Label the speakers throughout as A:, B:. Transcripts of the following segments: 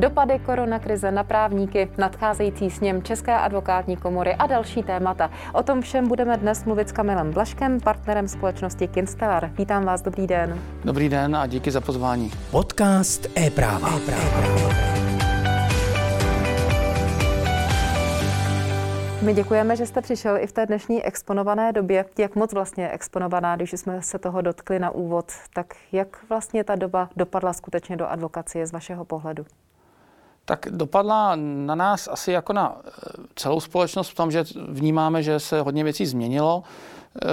A: Dopady koronakrize na právníky, nadcházející sněm České advokátní komory a další témata. O tom všem budeme dnes mluvit s Kamilem Blaškem, partnerem společnosti Kinstellar. Vítám vás, dobrý den.
B: Dobrý den a díky za pozvání.
C: Podcast e-práva. e-práva.
A: My děkujeme, že jste přišel i v té dnešní exponované době. Jak moc vlastně je exponovaná, když jsme se toho dotkli na úvod, tak jak vlastně ta doba dopadla skutečně do advokacie z vašeho pohledu?
B: Tak dopadla na nás asi jako na eh, celou společnost v tom, že vnímáme, že se hodně věcí změnilo. Eh,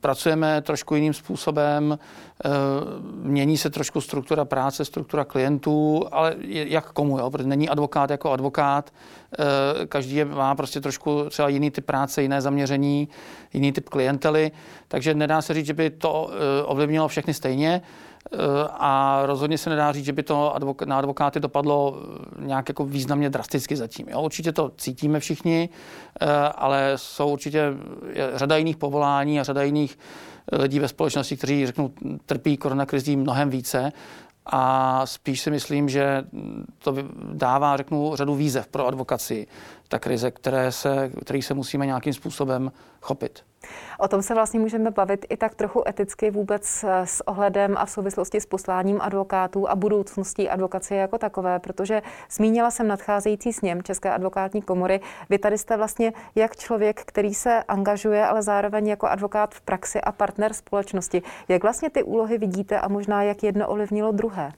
B: pracujeme trošku jiným způsobem, eh, mění se trošku struktura práce, struktura klientů, ale jak komu, jo? protože není advokát jako advokát, každý má prostě trošku třeba jiný typ práce, jiné zaměření, jiný typ klientely, takže nedá se říct, že by to ovlivnilo všechny stejně. Eh, a rozhodně se nedá říct, že by to na advokáty dopadlo eh, nějak jako významně drasticky zatím. Jo? Určitě to cítíme všichni, eh, ale jsou určitě řada jiných povolání a řada jiných lidí ve společnosti, kteří řeknou, trpí koronakrizí mnohem více a spíš si myslím, že to dává, řeknu, řadu výzev pro advokaci, ta krize, které se, který se musíme nějakým způsobem chopit.
A: O tom se vlastně můžeme bavit i tak trochu eticky vůbec eh, s ohledem a v souvislosti s posláním advokátů a budoucností advokacie jako takové, protože zmínila jsem nadcházející sněm České advokátní komory. Vy tady jste vlastně jak člověk, který se angažuje, ale zároveň jako advokát v praxi a partner společnosti. Jak vlastně ty úlohy vidíte a možná jak jedno ovlivnilo druhé?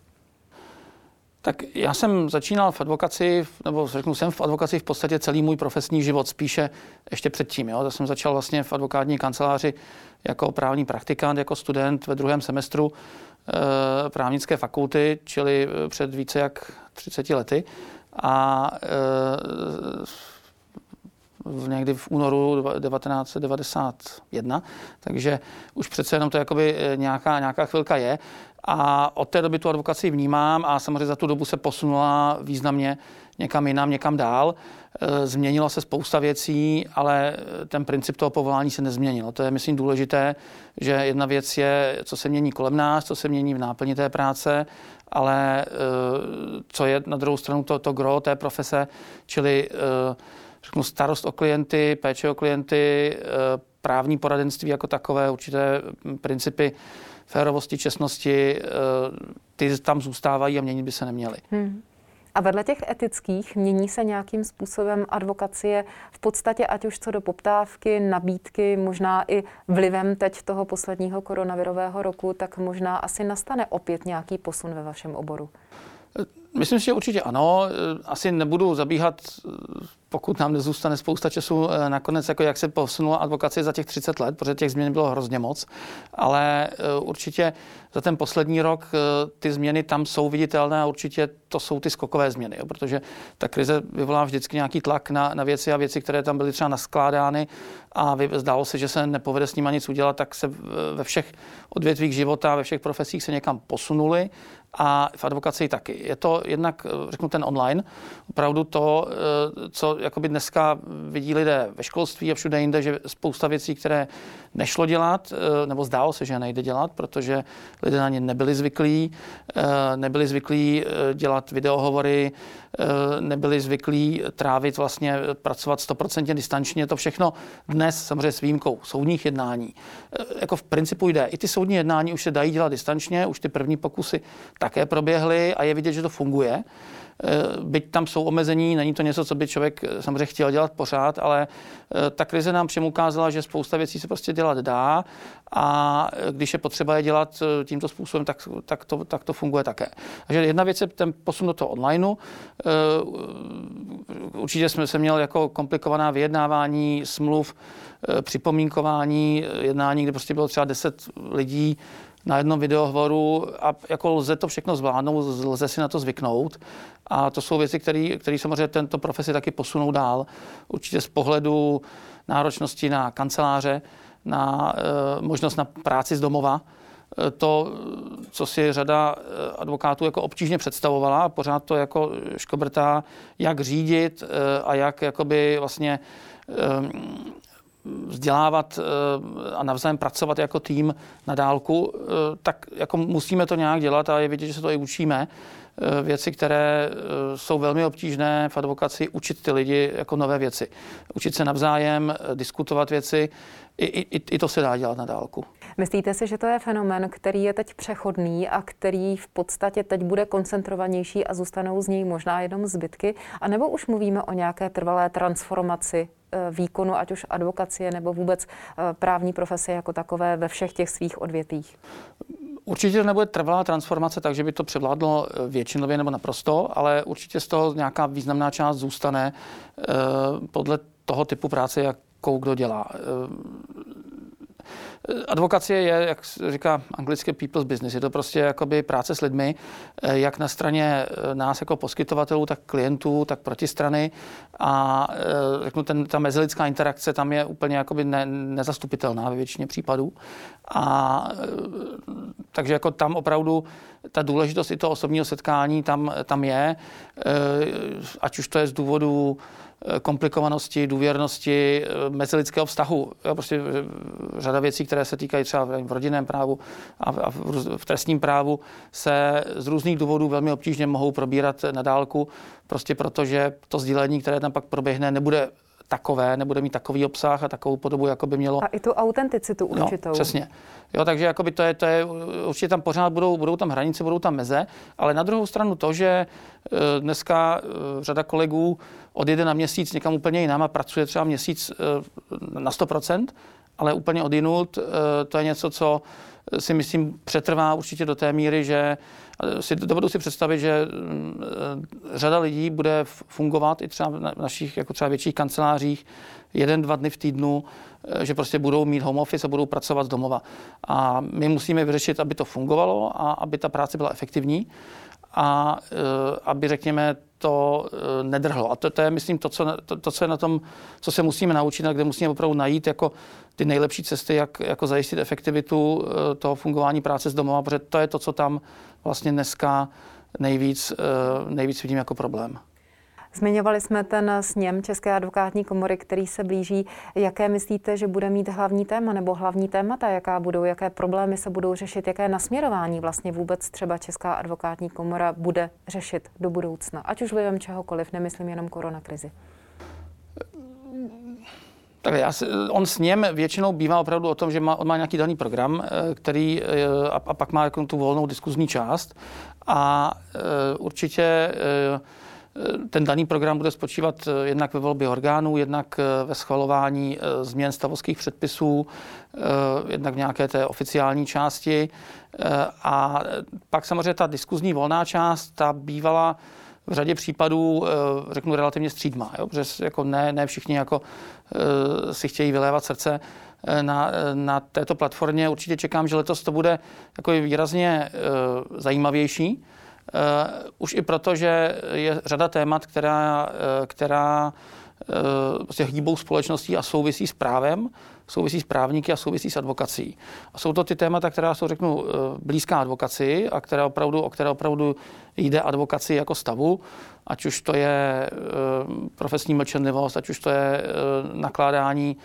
B: Tak já jsem začínal v advokaci, nebo řeknu jsem v advokaci v podstatě celý můj profesní život, spíše ještě předtím. Jo? Já jsem začal vlastně v advokátní kanceláři jako právní praktikant, jako student ve druhém semestru e, právnické fakulty, čili eh, před více jak 30 lety. A e, v někdy v únoru 1991, takže už přece jenom to jakoby nějaká, nějaká chvilka je. A od té doby tu advokaci vnímám a samozřejmě za tu dobu se posunula významně někam jinam, někam dál. E, změnilo se spousta věcí, ale ten princip toho povolání se nezměnil. To je, myslím, důležité, že jedna věc je, co se mění kolem nás, co se mění v náplni té práce, ale e, co je na druhou stranu to, to gro té profese, čili e, řeknu, starost o klienty, péče o klienty, právní poradenství jako takové, určité principy férovosti, čestnosti, eh, ty tam zůstávají a měnit by se neměly. Hmm.
A: A vedle těch etických mění se nějakým způsobem advokacie v podstatě, ať už co do poptávky, nabídky, možná i vlivem teď toho posledního koronavirového roku, tak možná asi nastane opět nějaký posun ve vašem oboru.
B: Myslím si, že určitě ano. Asi nebudu zabíhat, pokud nám nezůstane spousta času nakonec, jako jak se posunula advokace za těch 30 let, protože těch změn bylo hrozně moc. Ale eh, určitě za ten poslední rok eh, ty změny tam jsou viditelné a určitě to jsou ty skokové změny, jo, protože ta krize vyvolá vždycky nějaký tlak na, na věci a věci, které tam byly třeba naskládány a zdálo se, že se nepovede s nimi nic udělat, tak se ve všech odvětvích života, ve všech profesích se někam posunuli a v advokaci taky. Je to jednak, řeknu, ten online, opravdu to, eh, co jakoby dneska vidí lidé ve školství a všude jinde, že spousta věcí, které nešlo dělat, eh, nebo zdálo se, že nejde dělat, protože lidé na ně nebyli zvyklí, eh, nebyli zvyklí dělat videohovory, nebyli zvyklí trávit vlastně, pracovat 100% distančně, to všechno dnes samozřejmě s výjimkou soudních jednání. Jako v principu jde. I ty soudní jednání už se dají dělat distančně, už ty první pokusy také proběhly a je vidět, že to funguje. Eh, byť tam jsou omezení, není to něco, co by člověk eh, samozřejmě chtěl dělat pořád, ale eh, ta krize nám všem ukázala, že spousta věcí se prostě dělat dá a když je potřeba je dělat tímto způsobem, tak, tak, to, tak to funguje také. Takže jedna věc je ten posun do toho onlineu. Určitě jsme se měli jako komplikovaná vyjednávání smluv, připomínkování, jednání, kde prostě bylo třeba 10 lidí, na jednom videohovoru a jako lze to všechno zvládnout, lze si na to zvyknout. A to jsou věci, které samozřejmě tento profesi taky posunou dál. Určitě z pohledu náročnosti na kanceláře, na e, možnost na práci z domova, e, to, co si řada eh, advokátů jako obtížně představovala, pořád to jako škobrtá, jak řídit e, a jak jakoby vlastně vzdělávat eh, a navzájem pracovat jako tým na dálku, eh, tak jako musíme to nějak dělat a je vidět, že se to i učíme. věci, které jsou velmi obtížné v advokaci, učit ty lidi jako nové věci. Učit se navzájem, diskutovat věci, i, i, i to se dá dělat na dálku.
A: Myslíte si, že to je fenomen, který je teď přechodný a který v podstatě teď bude koncentrovanější a zůstanou z něj možná jenom zbytky? A nebo už mluvíme o nějaké trvalé transformaci eh, výkonu, ať už advokacie nebo vůbec eh, právní profese jako takové ve všech těch svých odvětvích?
B: Určitě to nebude trvalá transformace, takže by to převládlo eh, většinově nebo naprosto, ale určitě z toho nějaká významná část zůstane podle toho typu práce, jakou kdo dělá. Advokacie je, jak říká anglicky people's business, je to prostě jakoby práce s lidmi, eh, jak na straně eh, nás jako poskytovatelů, tak klientů, tak protistrany a eh, řeknu, ten, ta mezilidská interakce tam je úplně jakoby ne, nezastupitelná ve většině případů. A takže jako tam opravdu ta důležitost i toho osobního setkání tam, tam je, ať už to je z důvodu Eh, komplikovanosti, důvěrnosti, eh, mezilidského vztahu. Jo, prostě eh, řada věcí, které se týkají třeba v rodinném právu a v trestním právu, se z různých důvodů velmi obtížně mohou probírat na dálku, prostě protože to sdílení, které tam pak proběhne, nebude takové, nebude mít takový obsah a takovou podobu, jako by mělo.
A: A i tu autenticitu určitou.
B: No, přesně. Jo, takže jakoby to je, to je, určitě tam pořád budou, budou tam hranice, budou tam meze, ale na druhou stranu to, že eh, dneska eh, řada kolegů odjede na měsíc někam úplně jinam a pracuje třeba měsíc eh, na 100%, ale úplně odinut, to je něco, co si myslím přetrvá určitě do té míry, že si, dovedu si představit, že mm, řada lidí bude fungovat i třeba v našich jako třeba větších kancelářích jeden, dva dny v týdnu, eh, že prostě budou mít home office a budou pracovat z domova. A my musíme vyřešit, aby to fungovalo a aby ta práce byla efektivní a eh, aby, řekněme, to eh, nedrhlo. A to, to je, myslím, to co, to, to, co je na tom, co se musíme naučit a kde musíme opravdu najít jako ty nejlepší cesty, jak jako zajistit efektivitu toho fungování práce z domova, protože to je to, co tam vlastně dneska nejvíc, nejvíc vidím jako problém.
A: Zmiňovali jsme ten sněm České advokátní komory, který se blíží. Jaké myslíte, že bude mít hlavní téma nebo hlavní témata, jaká budou, jaké problémy se budou řešit, jaké nasměrování vlastně vůbec třeba Česká advokátní komora bude řešit do budoucna, ať už vlivem čehokoliv, nemyslím jenom koronakrizi.
B: Tak já, on s ním většinou bývá opravdu o tom, že má, on má nějaký daný program, eh, který eh, a, a pak má jako tu volnou diskuzní část a e, určitě ten daný program bude spočívat eh, jednak ve volbě orgánů, jednak eh, ve schvalování eh, změn stavovských předpisů, jednak v nějaké té oficiální části. A pak samozřejmě ta diskuzní volná část, ta bývala v řadě případů, řeknu, relativně střídma, jo? protože jako ne, ne všichni jako si chtějí vylévat srdce na, na této platformě. Určitě čekám, že letos to bude jako výrazně zajímavější. Uh, už i proto, že je řada témat, která, uh, která uh, prostě hýbou společností a souvisí s právem, souvisí s právníky a souvisí s advokací. A jsou to ty témata, která jsou, řeknu, blízká advokaci a která opravdu, o které opravdu jde advokaci jako stavu, ať už to je profesní mlčenlivost, ať už to je nakládání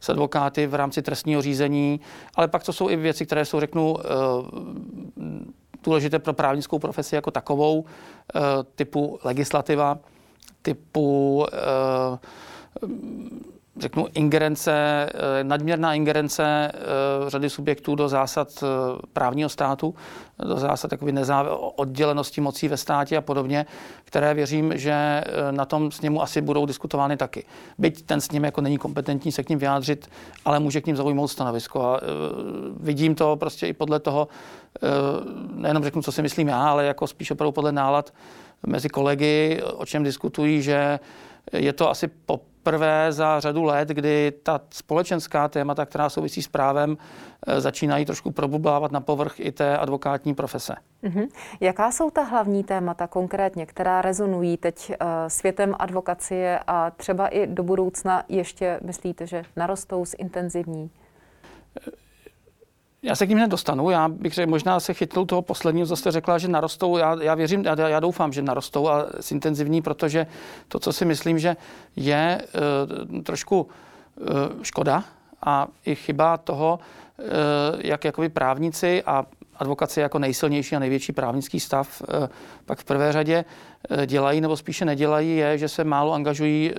B: s advokáty v rámci trestního řízení, ale pak to jsou i věci, které jsou, řeknu, důležité pro právnickou profesi jako takovou, eh, typu legislativa, typu eh, řeknu, ingerence, eh, nadměrná ingerence řady subjektů do zásad právního státu, do zásad nezáv- oddělenosti mocí ve státě a podobně, které věřím, že na tom s němu asi budou diskutovány taky. Byť ten s ním jako není kompetentní se k ním vyjádřit, ale může k ním zaujmout stanovisko. A vidím to prostě i podle toho, Eh, nejenom řeknu, co si myslím já, ale jako spíš opravdu podle nálad mezi kolegy, o čem diskutují, že je to asi poprvé za řadu let, kdy ta společenská témata, která souvisí s právem, eh, začínají trošku probublávat na povrch i té advokátní profese. Mm-hmm.
A: Jaká jsou ta hlavní témata konkrétně, která rezonují teď uh, světem advokacie a třeba i do budoucna ještě myslíte, že narostou, zintenzivní?
B: Já se k ním nedostanu. Já bych řekl, možná se chytnul toho posledního, jste řekla, že narostou. Já, já věřím, já, já doufám, že narostou a zintenzivní, protože to, co si myslím, že je e, trošku e, škoda a i chyba toho, e, jak jakoby právníci a advokaci jako nejsilnější a největší právnický stav, pak v prvé řadě dělají nebo spíše nedělají, je, že se málo angažují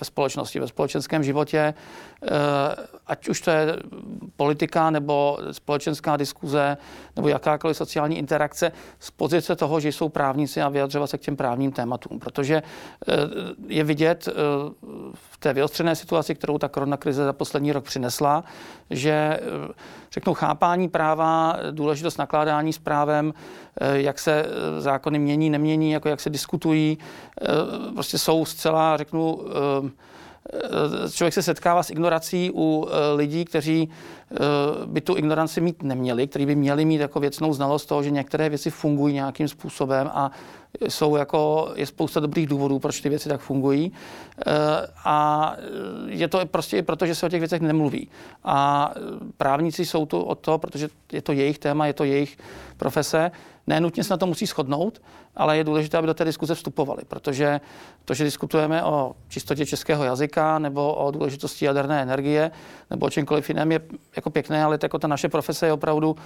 B: ve společnosti, ve společenském životě, ať už to je politika nebo společenská diskuze nebo jakákoliv sociální interakce z pozice toho, že jsou právníci a vyjadřovat se k těm právním tématům. Protože je vidět v té vyostřené situaci, kterou ta koronakrize za poslední rok přinesla, že řeknu chápání práva, důležitost nakládání s právem, jak se zákony mění, nemění, jako jak se diskutují, prostě jsou zcela, řeknu, člověk se setkává s ignorací u lidí, kteří by tu ignoranci mít neměli, kteří by měli mít jako věcnou znalost toho, že některé věci fungují nějakým způsobem a jsou jako, je spousta dobrých důvodů, proč ty věci tak fungují. Eh, a je to prostě i proto, že se o těch věcech nemluví. A právníci jsou tu o to, protože je to jejich téma, je to jejich profese. Nenutně se na to musí shodnout, ale je důležité, aby do té diskuze vstupovali, protože to, že diskutujeme o čistotě českého jazyka nebo o důležitosti jaderné energie nebo o čemkoliv jiném, je jako pěkné, ale jako ta naše profese je opravdu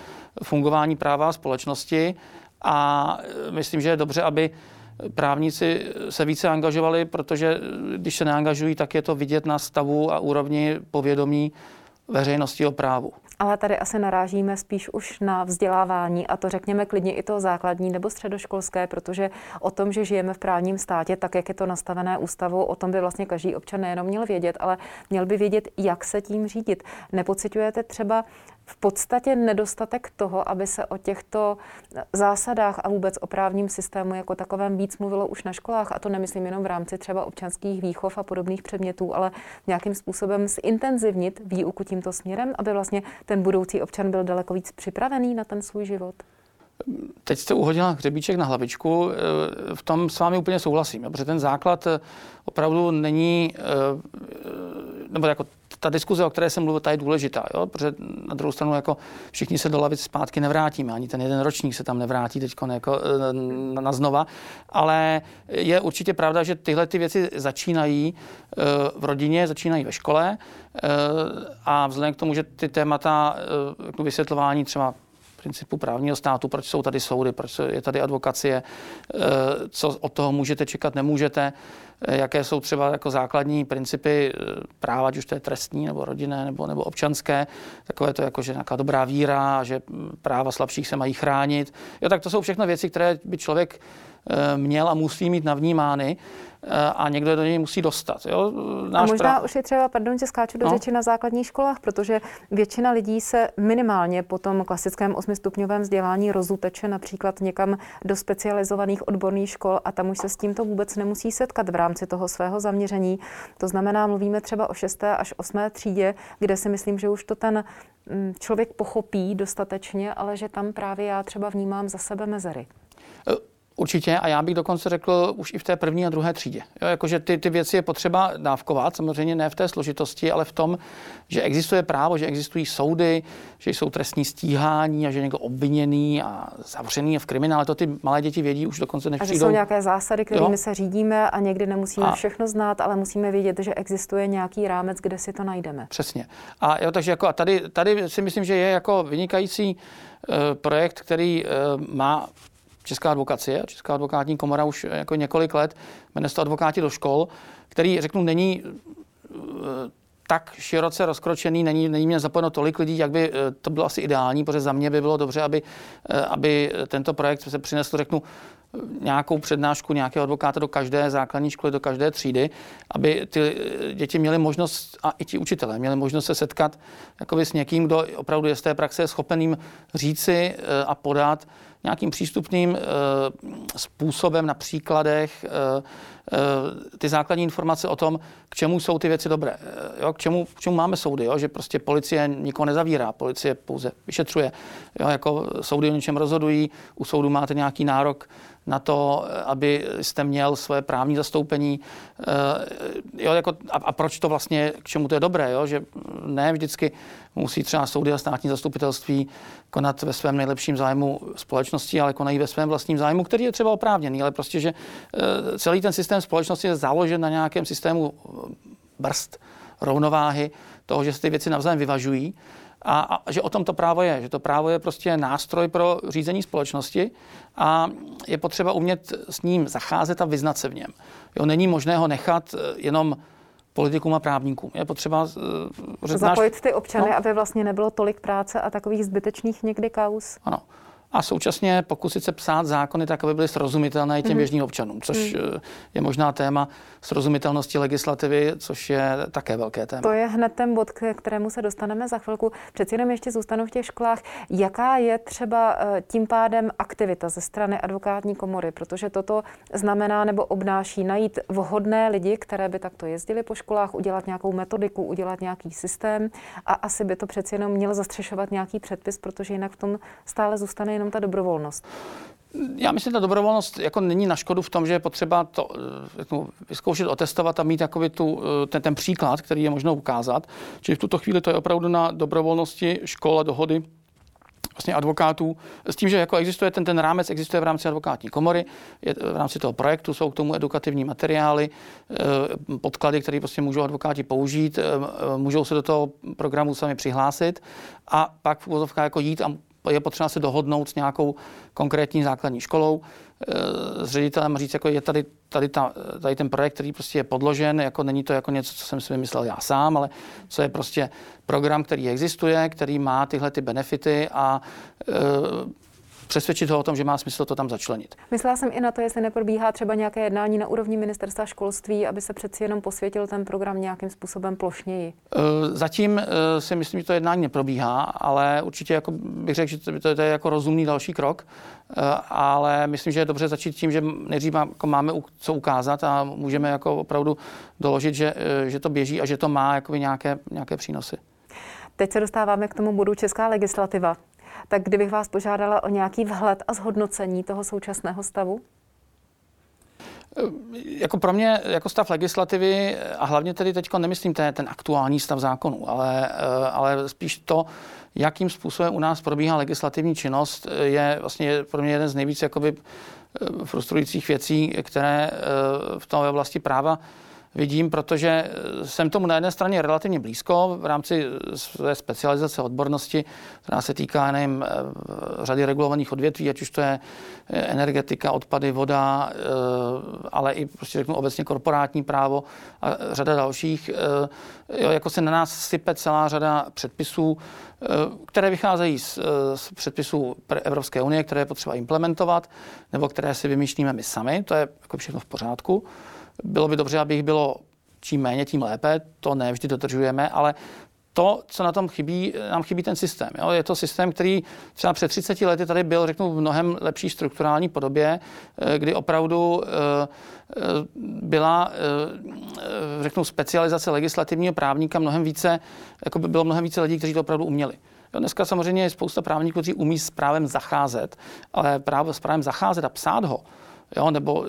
B: fungování práva a společnosti a e, myslím, že je dobře, aby právníci se více angažovali, protože když se neangažují, tak je to vidět na stavu a úrovni povědomí veřejnosti o právu.
A: Ale tady asi narážíme spíš už na vzdělávání a to řekněme klidně i to základní nebo středoškolské, protože o tom, že žijeme v právním státě, tak jak je to nastavené ústavou, o tom by vlastně každý občan nejenom měl vědět, ale měl by vědět, jak se tím řídit. Nepocitujete třeba v podstatě nedostatek toho, aby se o těchto zásadách a vůbec o právním systému jako takovém víc mluvilo už na školách. A to nemyslím jenom v rámci třeba občanských výchov a podobných předmětů, ale nějakým způsobem zintenzivnit výuku tímto směrem, aby vlastně ten budoucí občan byl daleko víc připravený na ten svůj život.
B: Teď jste uhodila hřebíček na hlavičku. V tom s vámi úplně souhlasím, protože ten základ opravdu není, nebo jako ta diskuze, o které jsem mluvil, ta je důležitá, jo? protože na druhou stranu jako všichni se do lavic zpátky nevrátíme, ani ten jeden ročník se tam nevrátí teď jako eh, na znova, ale je určitě pravda, že tyhle ty věci začínají eh, v rodině, začínají ve škole eh, a vzhledem k tomu, že ty témata jako vysvětlování třeba principu právního státu, proč jsou tady soudy, proč je tady advokacie, co od toho můžete čekat, nemůžete, jaké jsou třeba jako základní principy eh, práva, ať už to je trestní nebo rodinné nebo, nebo občanské, takové to jako, že nějaká dobrá víra, že hm, práva slabších se mají chránit. Jo, tak to jsou všechno věci, které by člověk eh, měl a musí mít navnímány a někdo do něj musí dostat. Jo?
A: Náš a možná pra... už je třeba, pardon, že skáču do no. řeči na základních školách, protože většina lidí se minimálně po tom klasickém osmistupňovém vzdělání rozuteče například někam do specializovaných odborných škol a tam už se s tímto vůbec nemusí setkat v rámci toho svého zaměření. To znamená, mluvíme třeba o 6. až 8. třídě, kde si myslím, že už to ten mm, člověk pochopí dostatečně, ale že tam právě já třeba vnímám za sebe mezery.
B: Určitě a já bych dokonce řekl už i v té první a druhé třídě. Jo, jakože ty, ty věci je potřeba dávkovat, samozřejmě ne v té složitosti, ale v tom, že existuje právo, že existují soudy, že jsou trestní stíhání a že je někdo obviněný a zavřený v kriminále. To ty malé děti vědí už dokonce než
A: A že jsou nějaké zásady, kterými jo? se řídíme a někdy nemusíme a... všechno znát, ale musíme vědět, že existuje nějaký rámec, kde si to najdeme.
B: Přesně. A, jo, takže jako, a tady, tady si myslím, že je jako vynikající uh, projekt, který uh, má Česká advokacie, Česká advokátní komora už jako několik let, jmenuje advokáti do škol, který, řeknu, není eh, tak široce rozkročený, není, není mě zapojeno tolik lidí, jak by eh, to bylo asi ideální, protože za mě by bylo dobře, aby, eh, aby tento projekt se přinesl, řeknu, nějakou přednášku nějakého advokáta do každé základní školy, do každé třídy, aby ty děti měly možnost, a i ti učitelé, měli možnost se setkat jakoby s někým, kdo opravdu je z té praxe schopeným říci a podat nějakým přístupným eh, způsobem na příkladech eh, ty základní informace o tom, k čemu jsou ty věci dobré, jo, k, čemu, k čemu máme soudy, jo, že prostě policie nikoho nezavírá, policie pouze vyšetřuje, jo, jako soudy o něčem rozhodují, u soudu máte nějaký nárok na to, aby jste měl své právní zastoupení. Jo, jako, a, a proč to vlastně, k čemu to je dobré, jo? že ne vždycky musí třeba soudy a státní zastupitelství konat ve svém nejlepším zájmu společnosti, ale konají ve svém vlastním zájmu, který je třeba oprávněný, ale prostě, že eh, celý ten systém společnosti je založen na nějakém systému eh, brzd, rovnováhy, toho, že se ty věci navzájem vyvažují A, a že o tom to právo je, že to právo je prostě nástroj pro řízení společnosti a je potřeba umět s ním zacházet a vyznat se v něm. Jo, není možné ho nechat eh, jenom politikům a právníkům. Je potřeba...
A: Uh, Zapojit ty občany, no, aby vlastně nebylo tolik práce a takových zbytečných někdy kaus.
B: Ano a současně pokusit se psát zákony tak, aby byly srozumitelné těm mm-hmm. běžným občanům, což mm. je možná téma srozumitelnosti legislativy, což je také velké téma.
A: To je hned ten bod, k kterému se dostaneme za chvilku. Přeci jenom ještě zůstanu v těch školách. Jaká je třeba eh, tím pádem aktivita ze strany advokátní komory? Protože toto znamená nebo obnáší najít vhodné lidi, které by takto jezdili po školách, udělat nějakou metodiku, udělat nějaký systém a asi by to přeci jenom měl zastřešovat nějaký předpis, protože jinak v tom stále zůstane jenom ta dobrovolnost?
B: Já myslím, že ta dobrovolnost jako není na škodu v tom, že je potřeba to jako vyzkoušet, otestovat a mít jakoby tu, eh, ten, ten příklad, který je možno ukázat. Čili v tuto chvíli to je opravdu na dobrovolnosti škol a dohody vlastně advokátů, s tím, že jako existuje ten, ten rámec, existuje v rámci advokátní komory, je, v rámci toho projektu jsou k tomu edukativní materiály, podklady, které prostě můžou advokáti použít, můžou se do toho programu sami přihlásit a pak v úvozovkách jako jít a je potřeba se dohodnout s nějakou konkrétní základní školou, eh, s ředitelem říct, jako je tady, tady, ta, tady ten projekt, který prostě je podložen, jako není to jako něco, co jsem si vymyslel já sám, ale co je prostě program, který existuje, který má tyhle ty benefity a e, přesvědčit ho o tom, že má smysl to tam začlenit.
A: Myslela jsem i na to, jestli neprobíhá třeba nějaké jednání na úrovni ministerstva školství, aby se přeci jenom posvětil ten program nějakým způsobem plošněji.
B: Eh, zatím eh, si myslím, že to jednání neprobíhá, ale určitě jako bych řekl, že to, to je jako rozumný další krok. Eh, ale myslím, že je dobře začít tím, že nejdřív jako máme co ukázat a můžeme jako opravdu doložit, že, že to běží a že to má jako nějaké, nějaké přínosy.
A: Teď se dostáváme k tomu bodu česká legislativa tak kdybych vás požádala o nějaký vhled a zhodnocení toho současného stavu?
B: Jako pro mě, jako stav legislativy, a hlavně tedy teď nemyslím ten, ten aktuální stav zákonů, ale, ale spíš to, jakým způsobem u nás probíhá legislativní činnost, je vlastně pro mě jeden z nejvíc jakoby frustrujících věcí, které v té oblasti práva vidím, protože eh, jsem tomu na jedné straně relativně blízko v rámci své specializace odbornosti, která se týká nevím, eh, řady regulovaných odvětví, ať už to je eh, energetika, odpady, voda, ale i prostě řeknu obecně korporátní právo a řada dalších. Jo, jako se na nás sype celá řada předpisů, které vycházejí z, z předpisů Evropské unie, které je potřeba implementovat, nebo které si vymýšlíme my sami, to je jako všechno v pořádku. Bylo by dobře, aby jich bylo čím méně, tím lépe. To ne vždy dodržujeme, ale to, co na tom chybí, nám chybí ten systém. Jo? Je to systém, který třeba před 30 lety tady byl, řeknu, v mnohem lepší strukturální podobě, eh, kdy opravdu eh, eh, byla, řeknu, specializace legislativního právníka mnohem více, jako by bylo mnohem více lidí, kteří to opravdu uměli. Jo, dneska samozřejmě je spousta právníků, kteří umí s právem zacházet, ale právo s právem zacházet a psát ho, jo, nebo,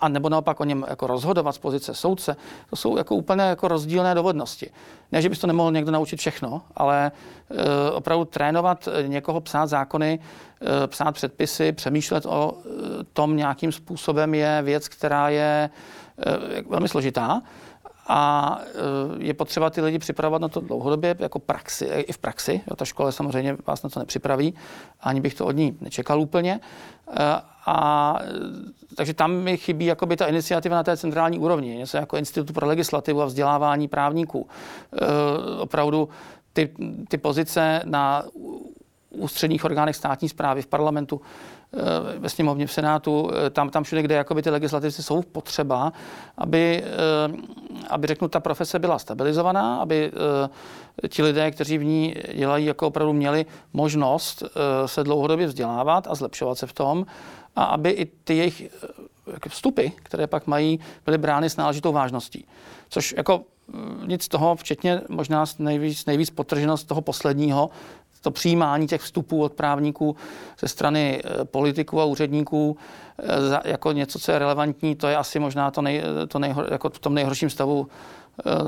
B: a nebo naopak o něm jako rozhodovat z pozice soudce, to jsou jako úplně jako rozdílné dovednosti. Ne, že bys to nemohl někdo naučit všechno, ale e, opravdu trénovat někoho psát zákony, e, psát předpisy, přemýšlet o e, tom nějakým způsobem je věc, která je e, velmi složitá a je potřeba ty lidi připravovat na to dlouhodobě, jako praxi, i v praxi. Jo, ta škola samozřejmě vás na to nepřipraví, ani bych to od ní nečekal úplně. A takže tam mi chybí jakoby ta iniciativa na té centrální úrovni, něco jako Institut pro legislativu a vzdělávání právníků. E, opravdu ty, ty pozice na ústředních orgánech státní zprávy v parlamentu, e, ve sněmovně, v senátu, e, tam, tam všude, kde jakoby ty legislativci jsou potřeba, aby, e, aby řeknu, ta profese byla stabilizovaná, aby ti lidé, kteří v ní dělají, jako opravdu měli možnost se dlouhodobě vzdělávat a zlepšovat se v tom a aby i ty jejich eh, vstupy, které pak mají, byly brány s náležitou vážností. Což jako mm, nic z toho, včetně možná nejvíc, nejvíc potrženo z toho posledního, to přijímání těch vstupů od právníků ze strany eh, politiků a úředníků eh, jako něco, co je relevantní, to je asi možná to, nej, to nejhor, jako v tom nejhorším stavu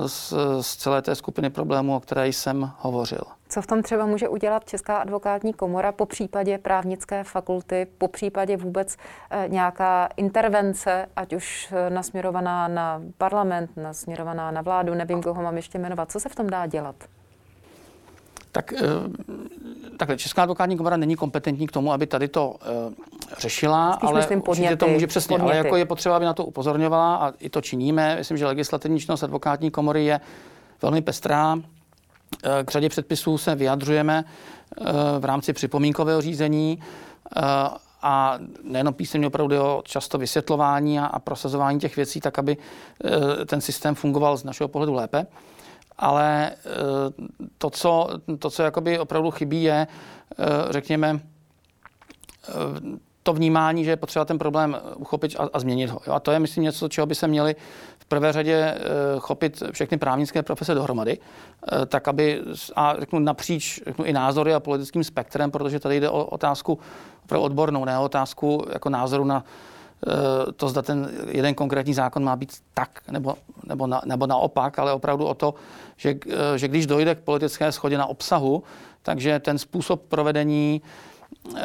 B: z, z celé té skupiny problémů, o které jsem hovořil.
A: Co v tom třeba může udělat Česká advokátní komora, po případě právnické fakulty, po případě vůbec eh, nějaká intervence, ať už eh, nasměrovaná na parlament, nasměrovaná na vládu, nevím, koho mám ještě jmenovat. Co se v tom dá dělat?
B: Tak takhle, Česká advokátní komora není kompetentní k tomu, aby tady to uh, řešila,
A: Spíš
B: ale
A: myslím podněty,
B: to může přesně,
A: podněty.
B: ale jako je potřeba, aby na to upozorňovala a i to činíme. Myslím, že legislativní činnost advokátní komory je velmi pestrá. K řadě předpisů se vyjadřujeme v rámci připomínkového řízení a nejenom písemně opravdu o často vysvětlování a, a prosazování těch věcí, tak aby ten systém fungoval z našeho pohledu lépe ale eh, to, co, to, co jakoby opravdu chybí, je, eh, řekněme, eh, to vnímání, že je potřeba ten problém uchopit a, a změnit ho. A to je, myslím, něco, čeho by se měli v prvé řadě chopit všechny právnické profese dohromady, tak aby, a řeknu napříč řeknu, i názory a politickým spektrem, protože tady jde o otázku opravdu odbornou, ne o otázku jako názoru na to, zda ten jeden konkrétní zákon má být tak nebo, nebo, na, nebo naopak, ale opravdu o to, že, eh, že když dojde k politické schodě na obsahu, takže ten způsob provedení, eh,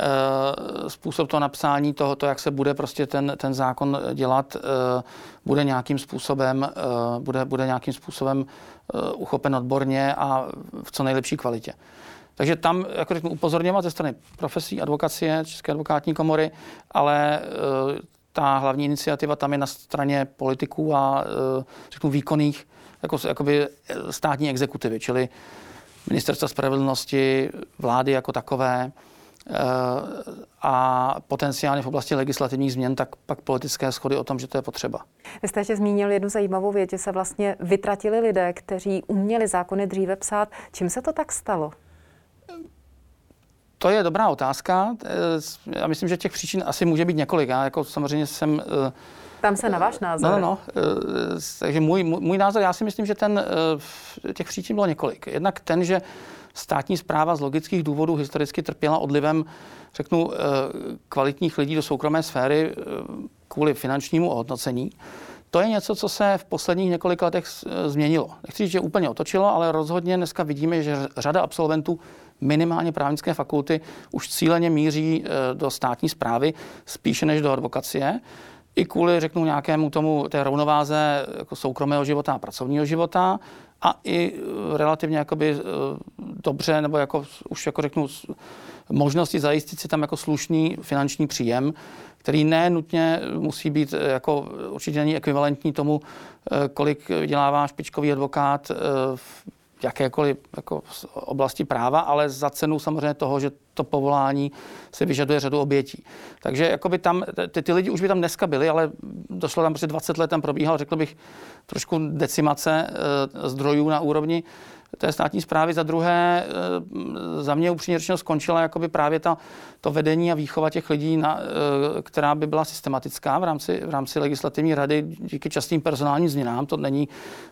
B: způsob toho napsání toho, to, jak se bude prostě ten, ten zákon dělat, bude nějakým způsobem, bude, bude nějakým způsobem uchopen odborně a v co nejlepší kvalitě. Takže tam jako řeknu, upozorňovat ze strany profesí, advokacie, České advokátní komory, ale ta hlavní iniciativa tam je na straně politiků a e, řeknu výkonných jako, jakoby e, státní exekutivy, čili ministerstva spravedlnosti, vlády jako takové e, a potenciálně v oblasti legislativních změn, tak pak politické schody o tom, že to je potřeba.
A: Vy jste ještě zmínil jednu zajímavou věc, že se vlastně vytratili lidé, kteří uměli zákony dříve psát. Čím se to tak stalo?
B: To je dobrá otázka. Eh, já myslím, že těch příčin asi může být několik. Já jako samozřejmě jsem...
A: Eh, Tam se na váš názor.
B: No, no, no. Eh, takže můj, můj názor, já si myslím, že ten, těch příčin bylo několik. Jednak ten, že státní zpráva z logických důvodů historicky trpěla odlivem, řeknu, kvalitních lidí do soukromé sféry kvůli finančnímu ohodnocení. To je něco, co se v posledních několika letech změnilo. Nechci říct, že úplně otočilo, ale rozhodně dneska vidíme, že řada absolventů minimálně právnické fakulty už cíleně míří eh, do státní zprávy spíše než do advokacie. I kvůli, řeknu, nějakému tomu té rovnováze jako soukromého života a pracovního života. A i eh, relativně jakoby eh, dobře, nebo jako už jako řeknu, možnosti zajistit si tam jako slušný finanční příjem, který ne nutně musí být jako určitě není ekvivalentní tomu, kolik vydělává špičkový advokát v jakékoliv jako oblasti práva, ale za cenu samozřejmě toho, že to povolání se vyžaduje řadu obětí. Takže jakoby tam, ty, ty lidi už by tam dneska byli, ale došlo tam prostě 20 let, tam probíhal, řekl bych, trošku decimace e, zdrojů na úrovni té státní zprávy. Za druhé, e, za mě upřímně řečeno skončila jakoby právě ta, to vedení a výchova těch lidí, na, e, která by byla systematická v rámci, v rámci legislativní rady díky častým personálním změnám. To není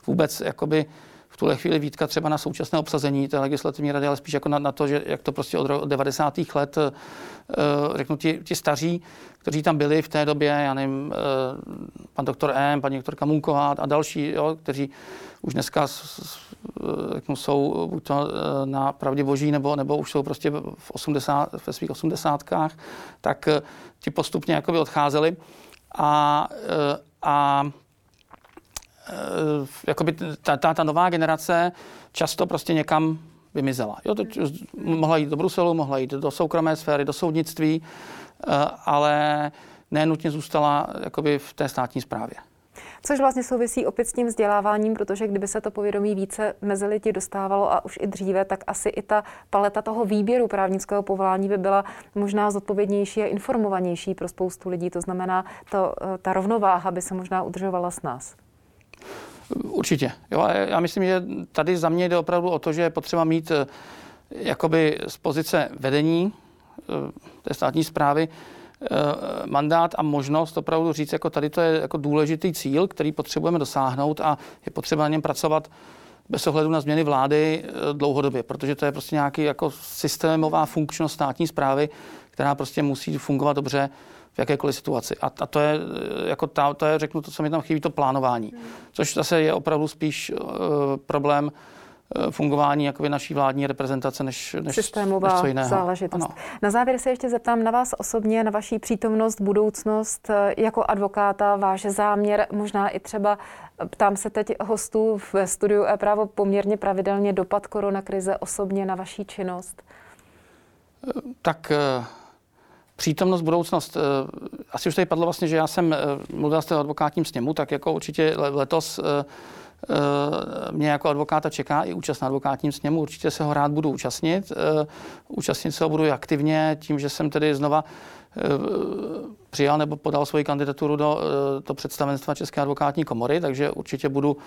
B: vůbec jakoby v tuhle chvíli výtka třeba na současné obsazení té legislativní rady, ale spíš jako na, na to, že jak to prostě od, od 90. let, uh, řeknu, ti, ti staří, kteří tam byli v té době, já nevím, uh, pan doktor M, paní doktorka Munková a další, jo, kteří už dneska řeknu, jsou buď to na pravdě boží, nebo, nebo už jsou prostě v 80, ve svých osmdesátkách, tak ti postupně jakoby odcházeli. A, a Eh, jakoby ta, ta, ta nová generace často prostě někam vymizela. Jo, to, mohla jít do Bruselu, mohla jít do soukromé sféry, do soudnictví, eh, ale nenutně zůstala jakoby v té státní správě.
A: Což vlastně souvisí opět s tím vzděláváním, protože kdyby se to povědomí více mezi lidi dostávalo a už i dříve, tak asi i ta paleta toho výběru právnického povolání by byla možná zodpovědnější a informovanější pro spoustu lidí. To znamená, to, eh, ta rovnováha by se možná udržovala s nás.
B: Určitě. Jo, já myslím, že tady za mě jde opravdu o to, že je potřeba mít eh, jakoby z pozice vedení eh, té státní zprávy eh, mandát a možnost opravdu říct, jako tady to je jako důležitý cíl, který potřebujeme dosáhnout a je potřeba na něm pracovat bez ohledu na změny vlády dlouhodobě, protože to je prostě nějaký jako systémová funkčnost státní zprávy, která prostě musí fungovat dobře v jakékoliv situaci. A, a to je, eh, jako ta, to je, řeknu, to, co mi tam chybí, to plánování. Což zase je opravdu spíš uh, problém fungování jakoby naší vládní reprezentace než, než,
A: Systémová
B: než co jiného.
A: záležitost.
B: Ano.
A: Na závěr se ještě zeptám na vás osobně, na vaší přítomnost, budoucnost eh, jako advokáta, váš záměr, možná i třeba ptám se teď hostů v studiu e-právo poměrně pravidelně dopad koronakrize osobně na vaší činnost.
B: Tak přítomnost, budoucnost. Asi už tady padlo vlastně, že já jsem mluvil z advokátním sněmu, tak jako určitě letos Eh, mě jako advokáta čeká i účast na advokátním sněmu. Určitě se ho rád budu účastnit. Eh, účastnit se ho budu aktivně tím, že jsem tedy znova eh, přijal nebo podal svoji kandidaturu do, do představenstva České advokátní komory, takže určitě budu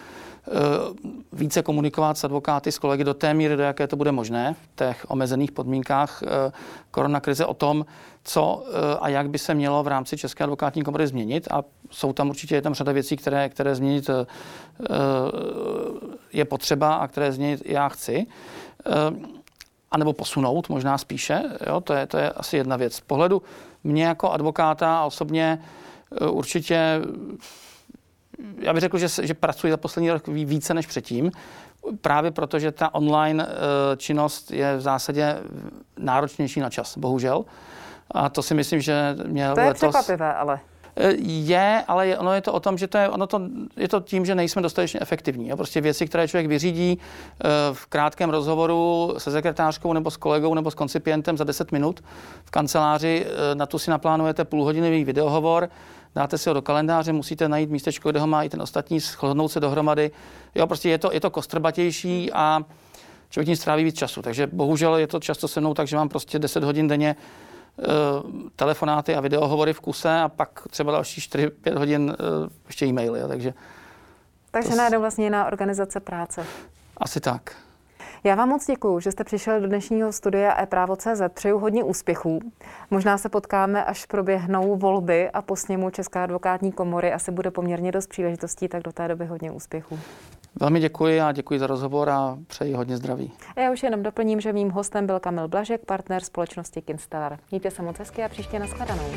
B: více komunikovat s advokáty, s kolegy do té míry, do jaké to bude možné v těch omezených podmínkách koronakrize o tom, co a jak by se mělo v rámci České advokátní komory změnit. A jsou tam určitě je tam řada věcí, které, které změnit je potřeba a které změnit já chci. A nebo posunout možná spíše. Jo? To, je, to je asi jedna věc. Z pohledu mě jako advokáta osobně určitě já bych řekl, že, že pracuji za poslední rok více než předtím, právě proto, že ta online činnost je v zásadě náročnější na čas, bohužel. A to si myslím, že mě
A: To je
B: letos...
A: překvapivé, ale.
B: Je, ale ono je to o tom, že to je, ono to, je to tím, že nejsme dostatečně efektivní. Jo? Prostě věci, které člověk vyřídí v krátkém rozhovoru se sekretářkou nebo s kolegou nebo s koncipientem za 10 minut v kanceláři, na tu si naplánujete půlhodinový videohovor, dáte si ho do kalendáře, musíte najít místečko, kde ho má i ten ostatní, shodnout se dohromady. Jo, prostě je to, je to kostrbatější a člověk tím stráví víc času. Takže bohužel je to často se mnou tak, že mám prostě 10 hodin denně telefonáty a videohovory v kuse a pak třeba další 4-5 hodin ještě e-maily. Takže,
A: takže najednou vlastně jiná organizace práce.
B: Asi tak.
A: Já vám moc děkuji, že jste přišel do dnešního studia e-právo.cz. Přeju hodně úspěchů. Možná se potkáme, až proběhnou volby a po sněmu Česká advokátní komory asi bude poměrně dost příležitostí, tak do té doby hodně úspěchů.
B: Velmi děkuji a děkuji za rozhovor a přeji hodně zdraví.
A: A já už jenom doplním, že mým hostem byl Kamil Blažek, partner společnosti Kinstellar. Mějte se moc hezky a příště nashledanou.